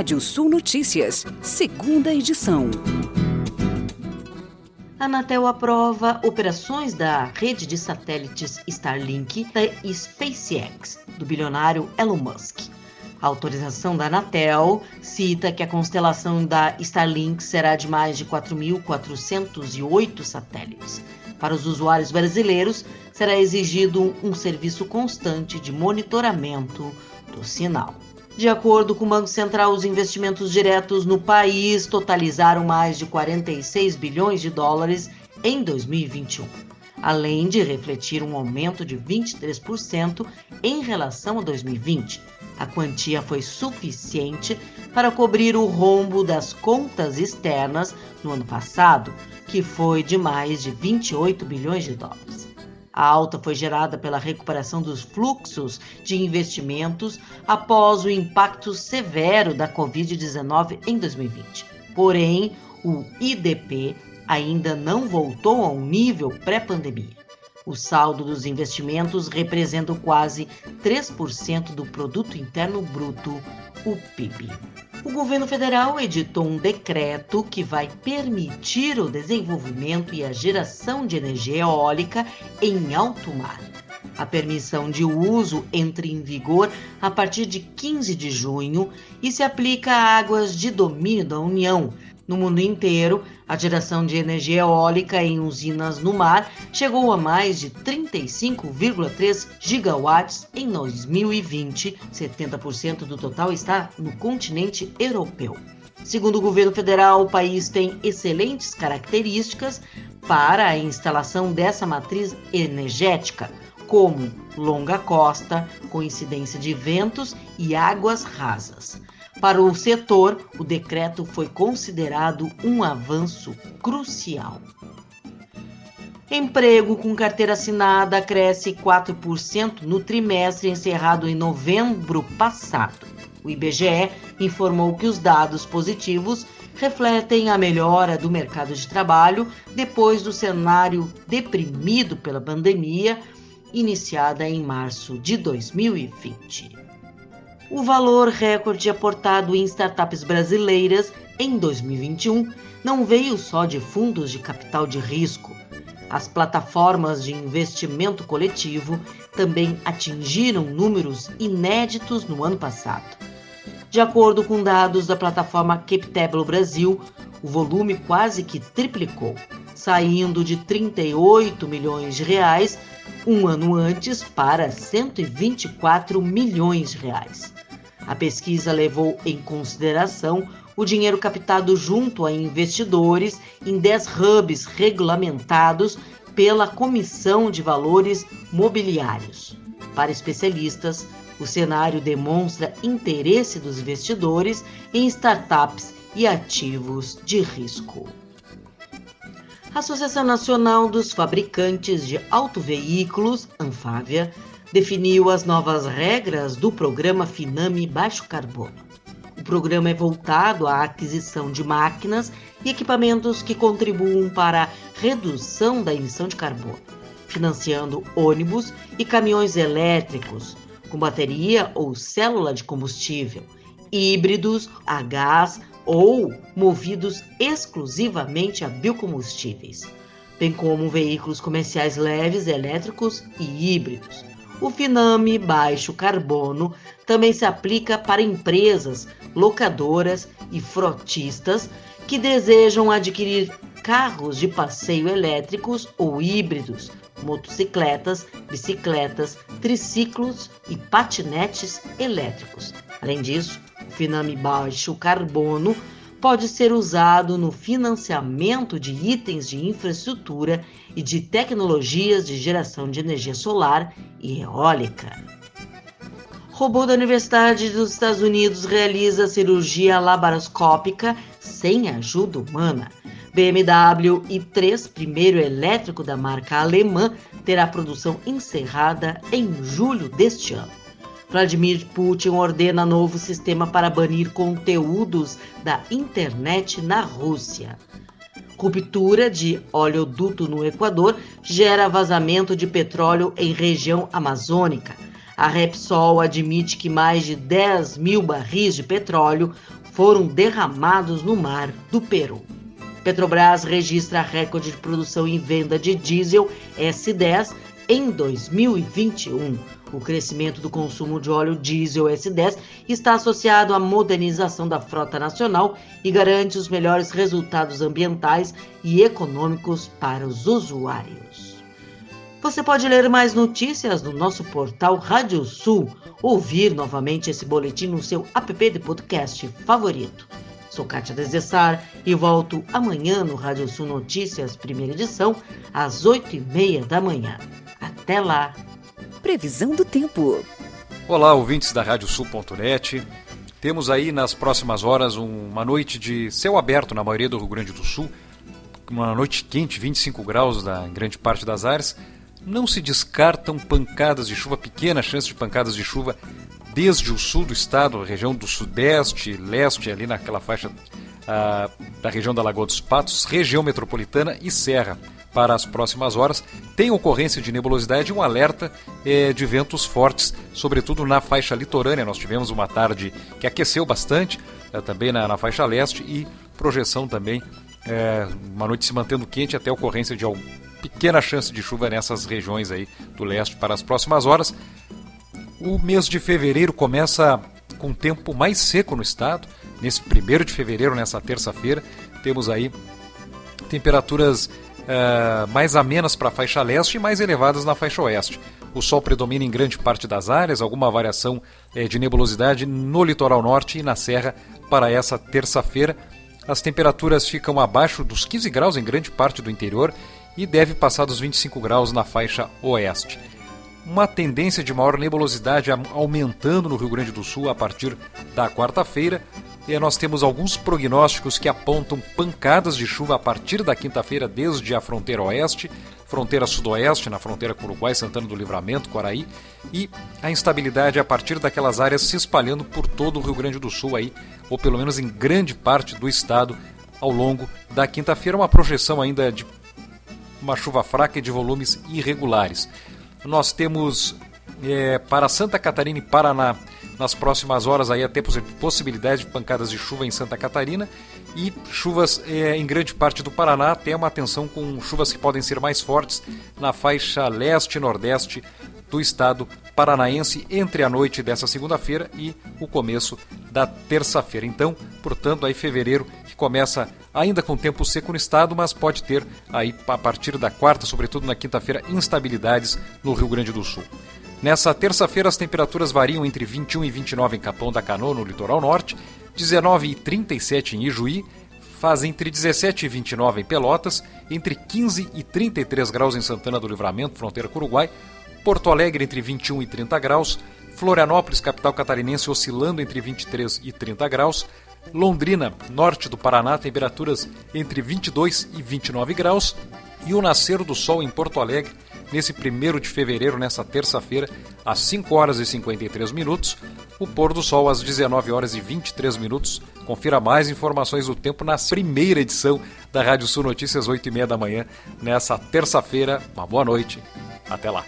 Rádio Sul Notícias, segunda edição. A Anatel aprova operações da rede de satélites Starlink da SpaceX, do bilionário Elon Musk. A autorização da Anatel cita que a constelação da Starlink será de mais de 4.408 satélites. Para os usuários brasileiros, será exigido um serviço constante de monitoramento do sinal. De acordo com o Banco Central, os investimentos diretos no país totalizaram mais de 46 bilhões de dólares em 2021, além de refletir um aumento de 23% em relação a 2020. A quantia foi suficiente para cobrir o rombo das contas externas no ano passado, que foi de mais de 28 bilhões de dólares. A alta foi gerada pela recuperação dos fluxos de investimentos após o impacto severo da Covid-19 em 2020. Porém, o IDP ainda não voltou ao nível pré-pandemia. O saldo dos investimentos representa quase 3% do produto interno bruto, o PIB o governo federal editou um decreto que vai permitir o desenvolvimento e a geração de energia eólica em alto mar. A permissão de uso entra em vigor a partir de 15 de junho e se aplica a águas de domínio da União, no mundo inteiro, a geração de energia eólica em usinas no mar chegou a mais de 35,3 gigawatts em 2020. 70% do total está no continente europeu. Segundo o governo federal, o país tem excelentes características para a instalação dessa matriz energética, como longa costa, coincidência de ventos e águas rasas. Para o setor, o decreto foi considerado um avanço crucial. Emprego com carteira assinada cresce 4% no trimestre encerrado em novembro passado. O IBGE informou que os dados positivos refletem a melhora do mercado de trabalho depois do cenário deprimido pela pandemia iniciada em março de 2020 o valor recorde aportado em startups brasileiras em 2021 não veio só de fundos de capital de risco. As plataformas de investimento coletivo também atingiram números inéditos no ano passado. De acordo com dados da plataforma CapTable Brasil, o volume quase que triplicou, saindo de 38 milhões de reais um ano antes para 124 milhões de reais. A pesquisa levou em consideração o dinheiro captado junto a investidores em 10 hubs regulamentados pela Comissão de Valores Mobiliários. Para especialistas, o cenário demonstra interesse dos investidores em startups e ativos de risco. A Associação Nacional dos Fabricantes de Autoveículos, Anfávia, definiu as novas regras do programa Finame Baixo Carbono. O programa é voltado à aquisição de máquinas e equipamentos que contribuam para a redução da emissão de carbono, financiando ônibus e caminhões elétricos com bateria ou célula de combustível, híbridos a gás ou movidos exclusivamente a biocombustíveis, bem como veículos comerciais leves, elétricos e híbridos o Finame Baixo Carbono também se aplica para empresas, locadoras e frotistas que desejam adquirir carros de passeio elétricos ou híbridos, motocicletas, bicicletas, triciclos e patinetes elétricos. Além disso, o Finame Baixo Carbono pode ser usado no financiamento de itens de infraestrutura e de tecnologias de geração de energia solar e eólica. Robô da Universidade dos Estados Unidos realiza cirurgia laparoscópica sem ajuda humana. BMW i3, primeiro elétrico da marca alemã, terá produção encerrada em julho deste ano. Vladimir Putin ordena novo sistema para banir conteúdos da internet na Rússia. Ruptura de oleoduto no Equador gera vazamento de petróleo em região amazônica. A Repsol admite que mais de 10 mil barris de petróleo foram derramados no mar do Peru. Petrobras registra recorde de produção e venda de diesel S10 em 2021. O crescimento do consumo de óleo diesel S10 está associado à modernização da frota nacional e garante os melhores resultados ambientais e econômicos para os usuários. Você pode ler mais notícias no nosso portal Rádio Sul, ouvir novamente esse boletim no seu app de podcast favorito. Sou Kátia Desessar e volto amanhã no Rádio Sul Notícias, primeira edição, às oito e meia da manhã. Até lá! Previsão do tempo. Olá, ouvintes da Radiosul.net. Temos aí nas próximas horas uma noite de céu aberto na maioria do Rio Grande do Sul, uma noite quente, 25 graus na grande parte das áreas. Não se descartam pancadas de chuva, pequena chance de pancadas de chuva desde o sul do estado, região do sudeste, leste, ali naquela faixa ah, da região da Lagoa dos Patos, região metropolitana e serra para as próximas horas. Tem ocorrência de nebulosidade e um alerta eh, de ventos fortes, sobretudo na faixa litorânea. Nós tivemos uma tarde que aqueceu bastante, eh, também na, na, faixa leste, e projeção também, eh, uma noite se mantendo quente até ocorrência de alguma pequena chance de chuva nessas regiões aí do leste para as próximas horas. O mês de fevereiro começa com tempo mais seco no estado. Nesse primeiro de fevereiro, nessa terça-feira, temos aí temperaturas uh, mais amenas para a faixa leste e mais elevadas na faixa oeste. O sol predomina em grande parte das áreas, alguma variação uh, de nebulosidade no litoral norte e na serra para essa terça-feira. As temperaturas ficam abaixo dos 15 graus em grande parte do interior e deve passar dos 25 graus na faixa oeste uma tendência de maior nebulosidade aumentando no Rio Grande do Sul a partir da quarta-feira. Nós temos alguns prognósticos que apontam pancadas de chuva a partir da quinta-feira, desde a fronteira oeste, fronteira sudoeste, na fronteira com Uruguai, Santana do Livramento, Quaraí, e a instabilidade a partir daquelas áreas se espalhando por todo o Rio Grande do Sul aí, ou pelo menos em grande parte do estado ao longo da quinta-feira, uma projeção ainda de uma chuva fraca e de volumes irregulares. Nós temos é, para Santa Catarina e Paraná nas próximas horas aí até possibilidade de pancadas de chuva em Santa Catarina e chuvas é, em grande parte do Paraná, até uma atenção com chuvas que podem ser mais fortes na faixa leste e nordeste do estado paranaense entre a noite dessa segunda-feira e o começo da terça-feira. Então, portanto, aí fevereiro que começa ainda com tempo seco no estado, mas pode ter aí a partir da quarta, sobretudo na quinta-feira, instabilidades no Rio Grande do Sul. Nessa terça-feira as temperaturas variam entre 21 e 29 em Capão da Canoa, no litoral norte, 19 e 37 em Ijuí, faz entre 17 e 29 em Pelotas, entre 15 e 33 graus em Santana do Livramento, fronteira com o Uruguai, Porto Alegre entre 21 e 30 graus, Florianópolis, capital catarinense, oscilando entre 23 e 30 graus, Londrina, norte do Paraná, temperaturas entre 22 e 29 graus, e o nascer do sol em Porto Alegre, nesse 1 de fevereiro, nessa terça-feira, às 5 horas e 53 minutos, o pôr do sol às 19 horas e 23 minutos. Confira mais informações do tempo na primeira edição da Rádio Sul Notícias, 8 e meia da manhã, nessa terça-feira. Uma boa noite. Até lá.